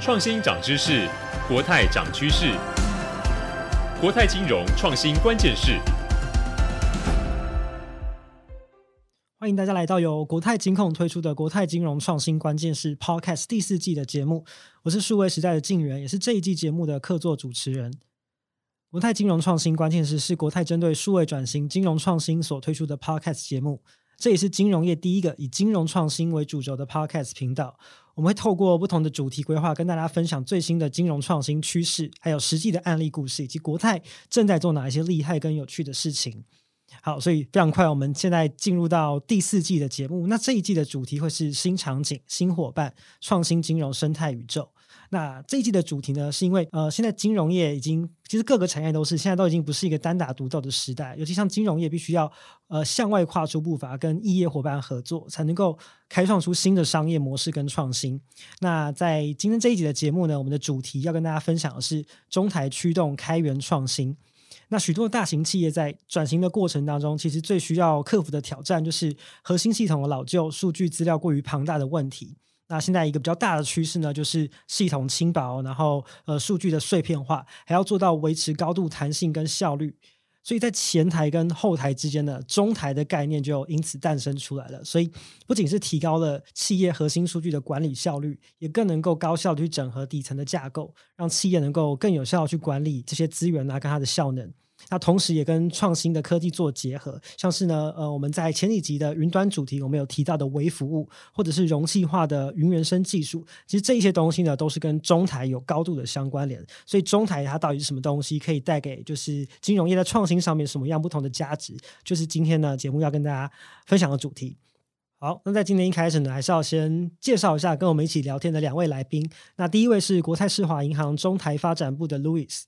创新涨知识，国泰涨趋势。国泰金融创新关键是。欢迎大家来到由国泰金控推出的《国泰金融创新关键是》Podcast 第四季的节目。我是数位时代的静源，也是这一季节目的客座主持人。国泰金融创新关键是是国泰针对数位转型、金融创新所推出的 Podcast 节目。这也是金融业第一个以金融创新为主轴的 Podcast 频道。我们会透过不同的主题规划，跟大家分享最新的金融创新趋势，还有实际的案例故事，以及国泰正在做哪一些厉害跟有趣的事情。好，所以非常快，我们现在进入到第四季的节目。那这一季的主题会是新场景、新伙伴、创新金融生态宇宙。那这一季的主题呢，是因为呃，现在金融业已经其实各个产业都是现在都已经不是一个单打独斗的时代，尤其像金融业必须要呃向外跨出步伐，跟异业伙伴合作，才能够开创出新的商业模式跟创新。那在今天这一集的节目呢，我们的主题要跟大家分享的是中台驱动开源创新。那许多大型企业在转型的过程当中，其实最需要克服的挑战就是核心系统的老旧、数据资料过于庞大的问题。那现在一个比较大的趋势呢，就是系统轻薄，然后呃数据的碎片化，还要做到维持高度弹性跟效率。所以在前台跟后台之间的中台的概念就因此诞生出来了。所以不仅是提高了企业核心数据的管理效率，也更能够高效地去整合底层的架构，让企业能够更有效地去管理这些资源啊，跟它的效能。那同时也跟创新的科技做结合，像是呢，呃，我们在前几集的云端主题，我们有提到的微服务，或者是容器化的云原生技术，其实这一些东西呢，都是跟中台有高度的相关联。所以中台它到底是什么东西，可以带给就是金融业在创新上面什么样不同的价值，就是今天呢节目要跟大家分享的主题。好，那在今天一开始呢，还是要先介绍一下跟我们一起聊天的两位来宾。那第一位是国泰世华银行中台发展部的 Louis。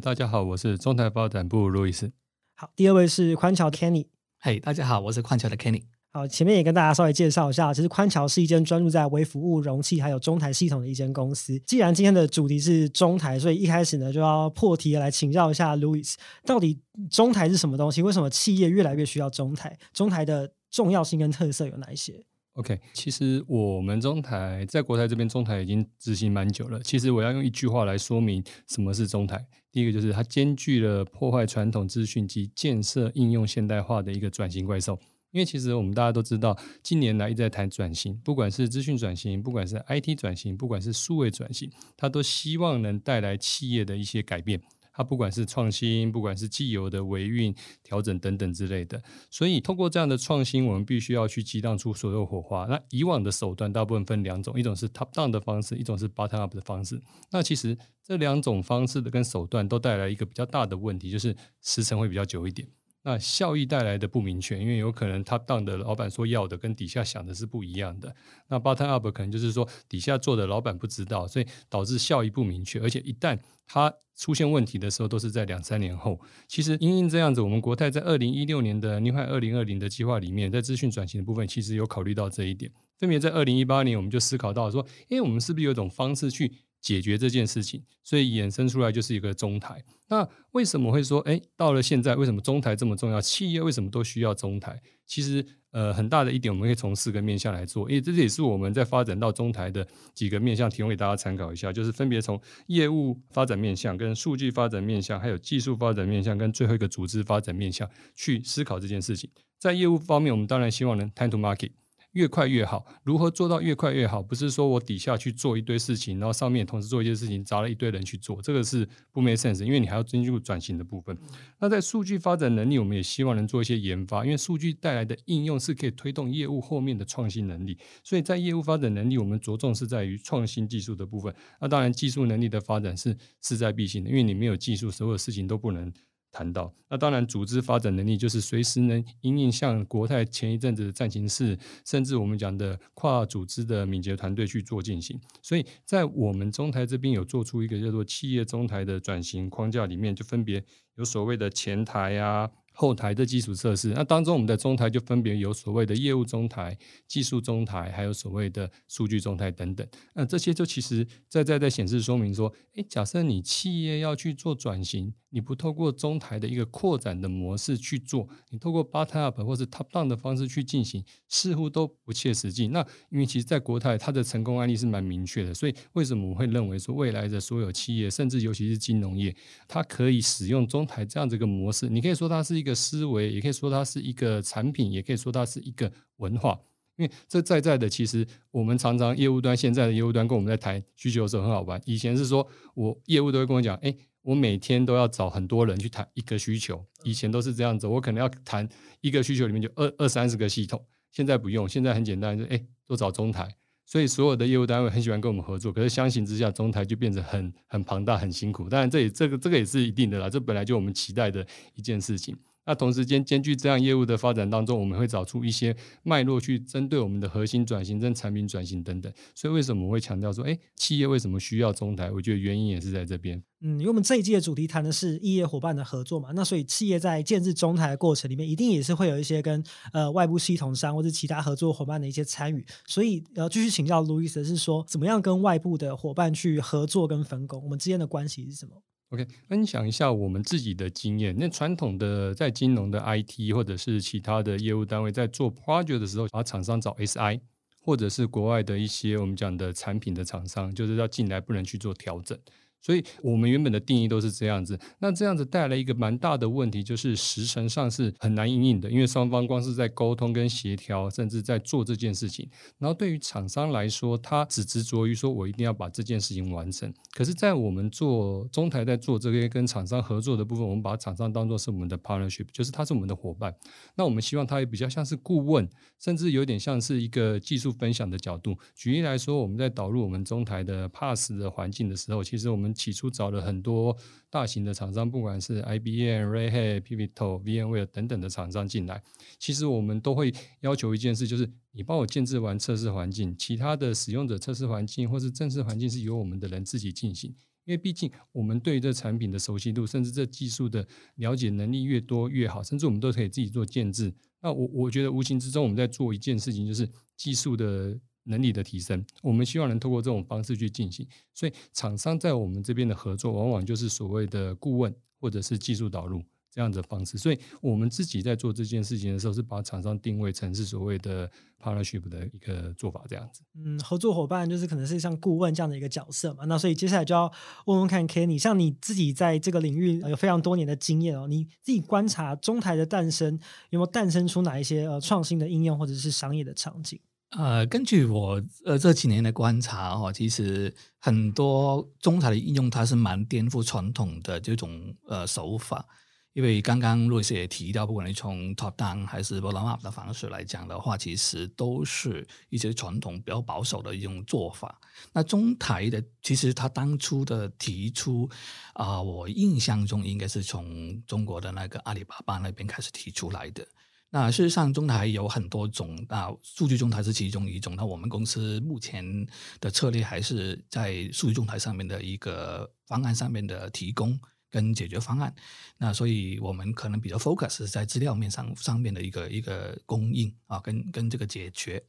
大家好，我是中台发展部路易斯。好，第二位是宽桥 Kenny。嘿，大家好，我是宽桥的 Kenny。好，前面也跟大家稍微介绍一下，其实宽桥是一间专注在微服务、容器还有中台系统的一间公司。既然今天的主题是中台，所以一开始呢就要破题来请教一下 Louis，到底中台是什么东西？为什么企业越来越需要中台？中台的重要性跟特色有哪一些？OK，其实我们中台在国台这边，中台已经执行蛮久了。其实我要用一句话来说明什么是中台。第一个就是它兼具了破坏传统资讯及建设应用现代化的一个转型怪兽。因为其实我们大家都知道，近年来一直在谈转型，不管是资讯转型，不管是 IT 转型，不管是数位转型，它都希望能带来企业的一些改变。它不管是创新，不管是既有的维运调整等等之类的，所以通过这样的创新，我们必须要去激荡出所有火花。那以往的手段大部分分两种，一种是 top down 的方式，一种是 bottom up 的方式。那其实这两种方式的跟手段都带来一个比较大的问题，就是时程会比较久一点。那效益带来的不明确，因为有可能 top down 的老板说要的跟底下想的是不一样的。那 bottom up 可能就是说底下做的老板不知道，所以导致效益不明确。而且一旦它出现问题的时候，都是在两三年后。其实因应这样子，我们国泰在二零一六年的 New 二零二零的计划里面，在资讯转型的部分，其实有考虑到这一点。分别在二零一八年，我们就思考到说，诶，我们是不是有一种方式去解决这件事情，所以衍生出来就是一个中台。那为什么会说，哎，到了现在，为什么中台这么重要？企业为什么都需要中台？其实，呃，很大的一点，我们可以从四个面向来做，因为这也是我们在发展到中台的几个面向，提供给大家参考一下。就是分别从业务发展面向、跟数据发展面向、还有技术发展面向、跟最后一个组织发展面向去思考这件事情。在业务方面，我们当然希望能 time to market。越快越好，如何做到越快越好？不是说我底下去做一堆事情，然后上面同时做一些事情，砸了一堆人去做，这个是不 make sense，因为你还要进入转型的部分。那在数据发展能力，我们也希望能做一些研发，因为数据带来的应用是可以推动业务后面的创新能力。所以在业务发展能力，我们着重是在于创新技术的部分。那当然，技术能力的发展是势在必行的，因为你没有技术，所有事情都不能。谈到那当然，组织发展能力就是随时能因应像国泰前一阵子的战情室，甚至我们讲的跨组织的敏捷团队去做进行。所以在我们中台这边有做出一个叫做企业中台的转型框架里面，就分别有所谓的前台啊、后台的基础设施。那当中我们的中台就分别有所谓的业务中台、技术中台，还有所谓的数据中台等等。那这些就其实在在在显示说明说，诶，假设你企业要去做转型。你不透过中台的一个扩展的模式去做，你透过 bottom up 或者 top down 的方式去进行，似乎都不切实际。那因为其实，在国泰它的成功案例是蛮明确的，所以为什么我会认为说未来的所有企业，甚至尤其是金融业，它可以使用中台这样子一个模式？你可以说它是一个思维，也可以说它是一个产品，也可以说它是一个文化。因为这在在的，其实我们常常业务端现在的业务端跟我们在谈需求的时候很好玩。以前是说我业务都会跟我讲，哎。我每天都要找很多人去谈一个需求，以前都是这样子，我可能要谈一个需求里面就二二三十个系统，现在不用，现在很简单，就哎，都找中台，所以所有的业务单位很喜欢跟我们合作，可是相形之下，中台就变得很很庞大、很辛苦。当然，这也这个这个也是一定的啦，这本来就我们期待的一件事情。那同时间兼具这样业务的发展当中，我们会找出一些脉络去针对我们的核心转型、跟产品转型等等。所以为什么我会强调说，哎，企业为什么需要中台？我觉得原因也是在这边。嗯，因为我们这一季的主题谈的是异业伙伴的合作嘛，那所以企业在建置中台的过程里面，一定也是会有一些跟呃外部系统商或者其他合作伙伴的一些参与。所以呃，继续请教路易斯是说，怎么样跟外部的伙伴去合作跟分工？我们之间的关系是什么？OK，分享一下我们自己的经验。那传统的在金融的 IT 或者是其他的业务单位在做 project 的时候，把厂商找 SI，或者是国外的一些我们讲的产品的厂商，就是要进来不能去做调整。所以我们原本的定义都是这样子，那这样子带来一个蛮大的问题，就是时程上是很难应应的，因为双方光是在沟通跟协调，甚至在做这件事情。然后对于厂商来说，他只执着于说我一定要把这件事情完成。可是，在我们做中台在做这个跟厂商合作的部分，我们把厂商当做是我们的 partnership，就是他是我们的伙伴。那我们希望他也比较像是顾问，甚至有点像是一个技术分享的角度。举例来说，我们在导入我们中台的 PaaS 的环境的时候，其实我们起初找了很多大型的厂商，不管是 IBM、Red Hat、Pivotal、VMware 等等的厂商进来，其实我们都会要求一件事，就是你帮我建置完测试环境，其他的使用者测试环境或是正式环境是由我们的人自己进行，因为毕竟我们对这产品的熟悉度，甚至这技术的了解能力越多越好，甚至我们都可以自己做建置。那我我觉得无形之中我们在做一件事情，就是技术的。能力的提升，我们希望能透过这种方式去进行。所以，厂商在我们这边的合作，往往就是所谓的顾问或者是技术导入这样的方式。所以，我们自己在做这件事情的时候，是把厂商定位成是所谓的 partnership 的一个做法，这样子。嗯，合作伙伴就是可能是像顾问这样的一个角色嘛。那所以接下来就要问问看，Kenny，像你自己在这个领域有非常多年的经验哦，你自己观察中台的诞生，有没有诞生出哪一些呃创新的应用或者是商业的场景？呃，根据我呃这几年的观察哦，其实很多中台的应用，它是蛮颠覆传统的这种呃手法。因为刚刚 Louis 也提到，不管你从 top down 还是 bottom up 的方式来讲的话，其实都是一些传统比较保守的一种做法。那中台的其实他当初的提出啊、我印象中应该是从中国的那个阿里巴巴那边开始提出来的。那事实上，中台有很多种，那数据中台是其中一种。那我们公司目前的策略还是在数据中台上面的一个方案上面的提供跟解决方案。那所以我们可能比较 focus 在资料面上上面的一个一个供应啊，跟跟这个解决。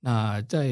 那在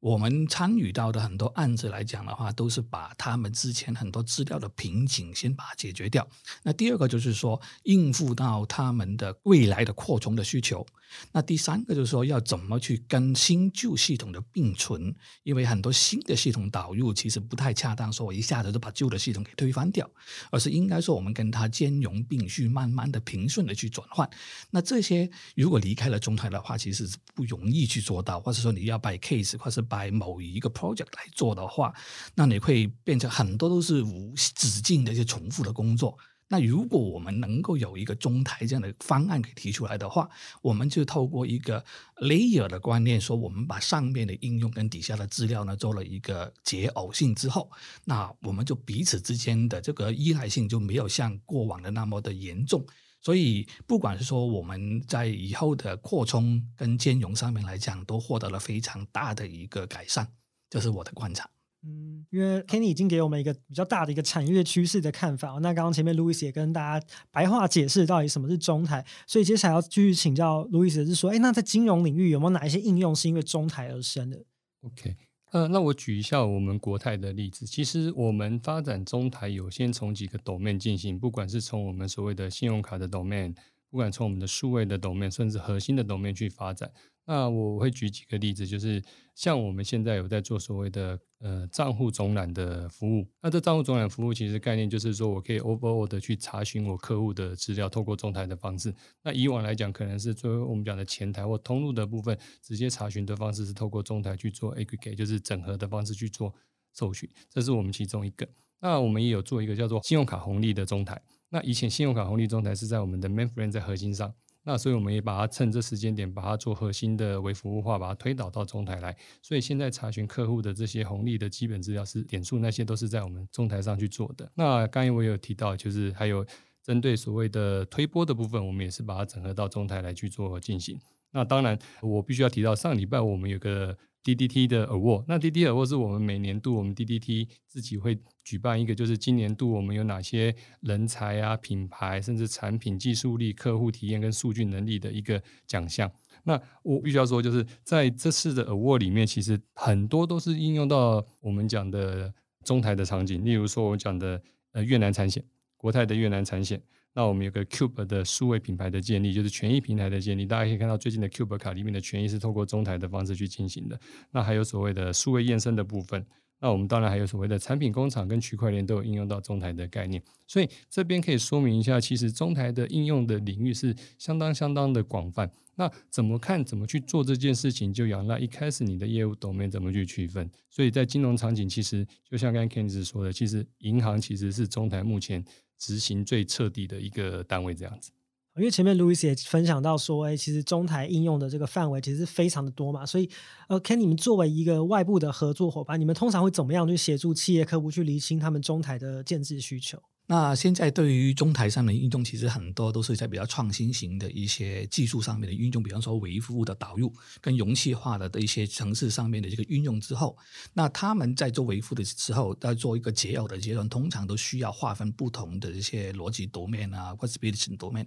我们参与到的很多案子来讲的话，都是把他们之前很多资料的瓶颈先把它解决掉。那第二个就是说，应付到他们的未来的扩充的需求。那第三个就是说，要怎么去跟新旧系统的并存？因为很多新的系统导入其实不太恰当，说我一下子就把旧的系统给推翻掉，而是应该说我们跟它兼容并蓄，慢慢的平顺的去转换。那这些如果离开了中台的话，其实是不容易去做到，或者说你要 by case，或是 by 某一个 project 来做的话，那你会变成很多都是无止境的一些重复的工作。那如果我们能够有一个中台这样的方案给提出来的话，我们就透过一个 layer 的观念，说我们把上面的应用跟底下的资料呢做了一个解耦性之后，那我们就彼此之间的这个依赖性就没有像过往的那么的严重。所以不管是说我们在以后的扩充跟兼容上面来讲，都获得了非常大的一个改善，这是我的观察。嗯，因为 Kenny 已经给我们一个比较大的一个产业趋势的看法。那刚刚前面 Louis 也跟大家白话解释到底什么是中台，所以接下来要继续请教 Louis 的是说，哎，那在金融领域有没有哪一些应用是因为中台而生的？OK，呃，那我举一下我们国泰的例子。其实我们发展中台有先从几个 domain 进行，不管是从我们所谓的信用卡的 domain，不管从我们的数位的 domain，甚至核心的 domain 去发展。那我会举几个例子，就是像我们现在有在做所谓的呃账户总览的服务。那这账户总览服务其实概念就是说我可以 overall 的去查询我客户的资料，透过中台的方式。那以往来讲，可能是作为我们讲的前台或通路的部分，直接查询的方式是透过中台去做 aggregate，就是整合的方式去做搜寻。这是我们其中一个。那我们也有做一个叫做信用卡红利的中台。那以前信用卡红利中台是在我们的 mainframe 在核心上。那所以我们也把它趁这时间点，把它做核心的微服务化，把它推导到中台来。所以现在查询客户的这些红利的基本资料是点数，那些都是在我们中台上去做的。那刚才我有提到，就是还有针对所谓的推波的部分，我们也是把它整合到中台来去做进行。那当然，我必须要提到，上礼拜我们有个。DDT 的 Award，那 DDT Award 是我们每年度我们 DDT 自己会举办一个，就是今年度我们有哪些人才啊、品牌，甚至产品技术力、客户体验跟数据能力的一个奖项。那我必须要说，就是在这次的 Award 里面，其实很多都是应用到我们讲的中台的场景，例如说我讲的呃越南产险，国泰的越南产险。那我们有个 Cube 的数位品牌的建立，就是权益平台的建立。大家可以看到，最近的 Cube 卡里面的权益是透过中台的方式去进行的。那还有所谓的数位验证的部分。那我们当然还有所谓的产品工厂跟区块链都有应用到中台的概念。所以这边可以说明一下，其实中台的应用的领域是相当相当的广泛。那怎么看，怎么去做这件事情，就仰赖一开始你的业务都没怎么去区分。所以在金融场景，其实就像刚才 Kenneth 说的，其实银行其实是中台目前。执行最彻底的一个单位，这样子。因为前面 Louis 也分享到说，哎，其实中台应用的这个范围其实是非常的多嘛，所以，呃，K，你们作为一个外部的合作伙伴，你们通常会怎么样去协助企业客户去厘清他们中台的建制需求？那现在对于中台上的应用，其实很多都是在比较创新型的一些技术上面的运用，比方说维护的导入跟容器化的的一些层次上面的这个运用之后，那他们在做维护的时候，在做一个解耦的阶段，通常都需要划分不同的一些逻辑 domain 啊，或者 speech domain。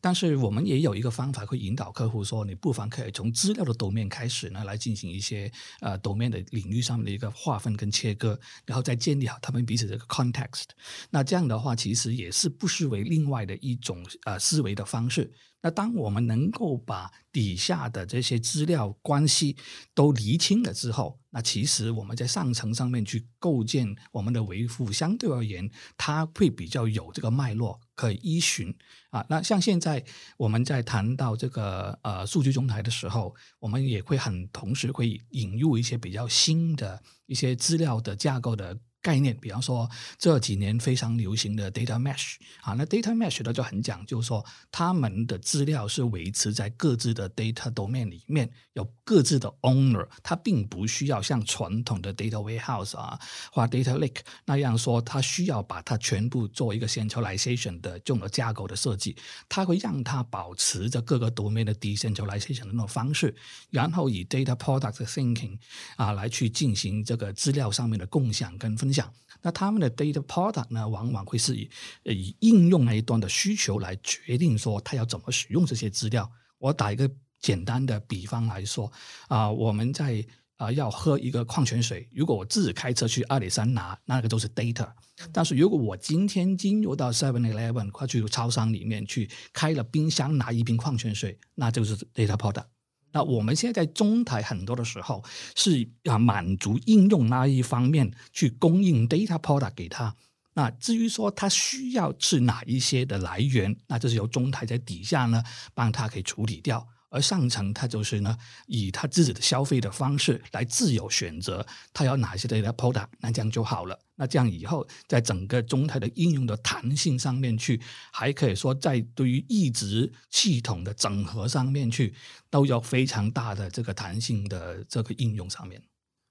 但是我们也有一个方法会引导客户说，你不妨可以从资料的 domain 开始呢，来进行一些呃 domain 的领域上面的一个划分跟切割，然后再建立好他们彼此这个 context。那这样的话。话其实也是不失为另外的一种呃思维的方式。那当我们能够把底下的这些资料关系都厘清了之后，那其实我们在上层上面去构建我们的维护，相对而言，它会比较有这个脉络可以依循啊。那像现在我们在谈到这个呃数据中台的时候，我们也会很同时会引入一些比较新的一些资料的架构的。概念，比方说这几年非常流行的 data mesh 啊，那 data mesh 呢就很讲究说，他们的资料是维持在各自的 data domain 里面，有各自的 owner，它并不需要像传统的 data warehouse 啊或 data lake 那样说，它需要把它全部做一个 centralization 的这种架构的设计，它会让它保持着各个 domain 的 decentralization 的那种方式，然后以 data product thinking 啊来去进行这个资料上面的共享跟分享。讲，那他们的 data product 呢，往往会是以以应用那一端的需求来决定说他要怎么使用这些资料。我打一个简单的比方来说，啊、呃，我们在啊、呃、要喝一个矿泉水，如果我自己开车去阿里山拿，那个都是 data。但是如果我今天进入到 Seven Eleven 快去超商里面去开了冰箱拿一瓶矿泉水，那就是 data product。那我们现在在中台很多的时候是要满足应用那一方面去供应 data product 给他。那至于说他需要是哪一些的来源，那就是由中台在底下呢帮他可以处理掉。而上层，他就是呢，以他自己的消费的方式来自由选择，他要哪些的 product，那这样就好了。那这样以后，在整个中台的应用的弹性上面去，还可以说在对于一直系统的整合上面去，都有非常大的这个弹性的这个应用上面。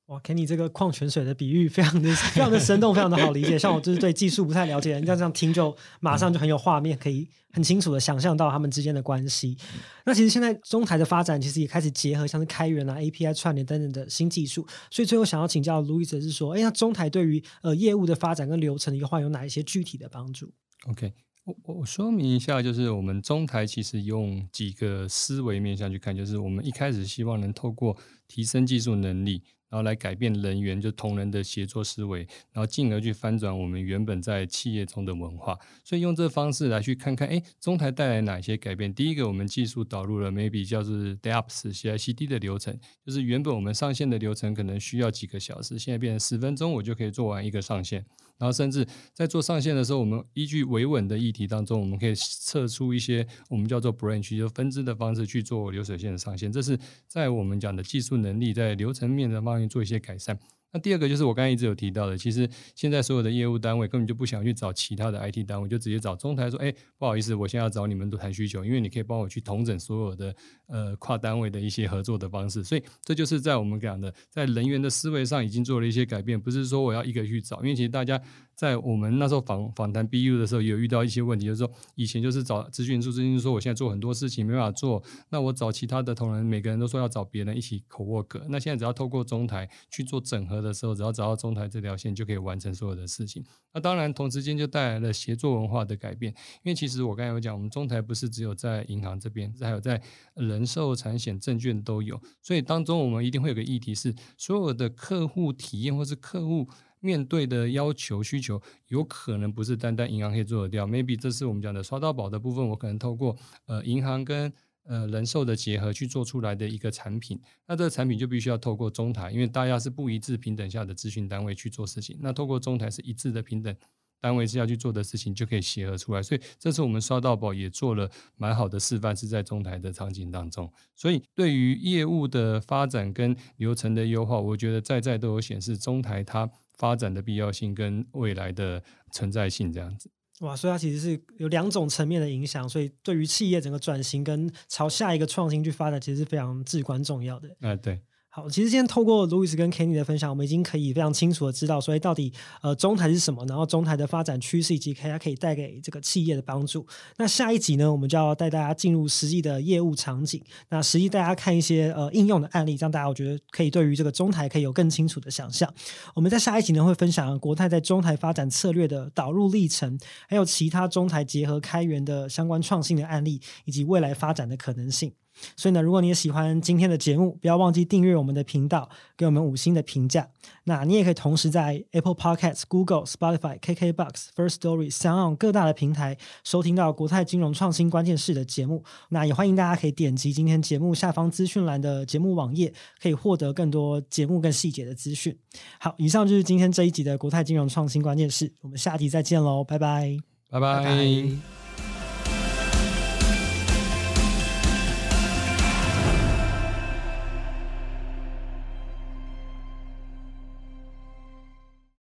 哇，Kenny 这个矿泉水的比喻非常的 非常的生动，非常的好理解。像我就是对技术不太了解，人家这样听就马上就很有画面，可以很清楚的想象到他们之间的关系。那其实现在中台的发展，其实也开始结合像是开源啊、API 串联等等的新技术。所以最后想要请教 Louis 是说，哎，那中台对于呃业务的发展跟流程的优化有哪一些具体的帮助？OK，我我说明一下，就是我们中台其实用几个思维面向去看，就是我们一开始希望能透过提升技术能力。然后来改变人员就同人的协作思维，然后进而去翻转我们原本在企业中的文化。所以用这方式来去看看，哎，中台带来哪些改变？第一个，我们技术导入了 maybe 叫做 DevOps CI/CD 的流程，就是原本我们上线的流程可能需要几个小时，现在变成十分钟，我就可以做完一个上线。然后甚至在做上线的时候，我们依据维稳的议题当中，我们可以测出一些我们叫做 branch 就分支的方式去做流水线的上线。这是在我们讲的技术能力在流程面的方面做一些改善。那第二个就是我刚才一直有提到的，其实现在所有的业务单位根本就不想去找其他的 IT 单位，就直接找中台说：“哎，不好意思，我现在要找你们都谈需求，因为你可以帮我去统整所有的呃跨单位的一些合作的方式。”所以这就是在我们讲的，在人员的思维上已经做了一些改变，不是说我要一个去找，因为其实大家。在我们那时候访访谈 BU 的时候，有遇到一些问题，就是说以前就是找咨询师，咨询师说我现在做很多事情没办法做，那我找其他的同仁，每个人都说要找别人一起 co-work，那现在只要透过中台去做整合的时候，只要找到中台这条线，就可以完成所有的事情。那当然，同时间就带来了协作文化的改变，因为其实我刚才有讲，我们中台不是只有在银行这边，还有在人寿、产险、证券都有，所以当中我们一定会有个议题是，所有的客户体验或是客户。面对的要求需求，有可能不是单单银行可以做得掉。Maybe 这是我们讲的刷到宝的部分，我可能透过呃银行跟呃人寿的结合去做出来的一个产品。那这个产品就必须要透过中台，因为大家是不一致平等下的咨询单位去做事情。那透过中台是一致的平等单位是要去做的事情，就可以协和出来。所以这次我们刷到宝也做了蛮好的示范，是在中台的场景当中。所以对于业务的发展跟流程的优化，我觉得在在都有显示中台它。发展的必要性跟未来的存在性这样子，哇，所以它其实是有两种层面的影响，所以对于企业整个转型跟朝下一个创新去发展，其实是非常至关重要的。哎，对。好，其实今天透过 Louis 跟 Kenny 的分享，我们已经可以非常清楚的知道，所以到底呃中台是什么，然后中台的发展趋势以及它可以带给这个企业的帮助。那下一集呢，我们就要带大家进入实际的业务场景，那实际大家看一些呃应用的案例，这样大家我觉得可以对于这个中台可以有更清楚的想象。我们在下一集呢会分享国泰在中台发展策略的导入历程，还有其他中台结合开源的相关创新的案例，以及未来发展的可能性。所以呢，如果你也喜欢今天的节目，不要忘记订阅我们的频道，给我们五星的评价。那你也可以同时在 Apple Podcasts、Google、Spotify、KKBox、First Story、SoundOn 各大的平台收听到国泰金融创新关键势的节目。那也欢迎大家可以点击今天节目下方资讯栏的节目网页，可以获得更多节目更细节的资讯。好，以上就是今天这一集的国泰金融创新关键势，我们下集再见喽，拜拜，拜拜。拜拜。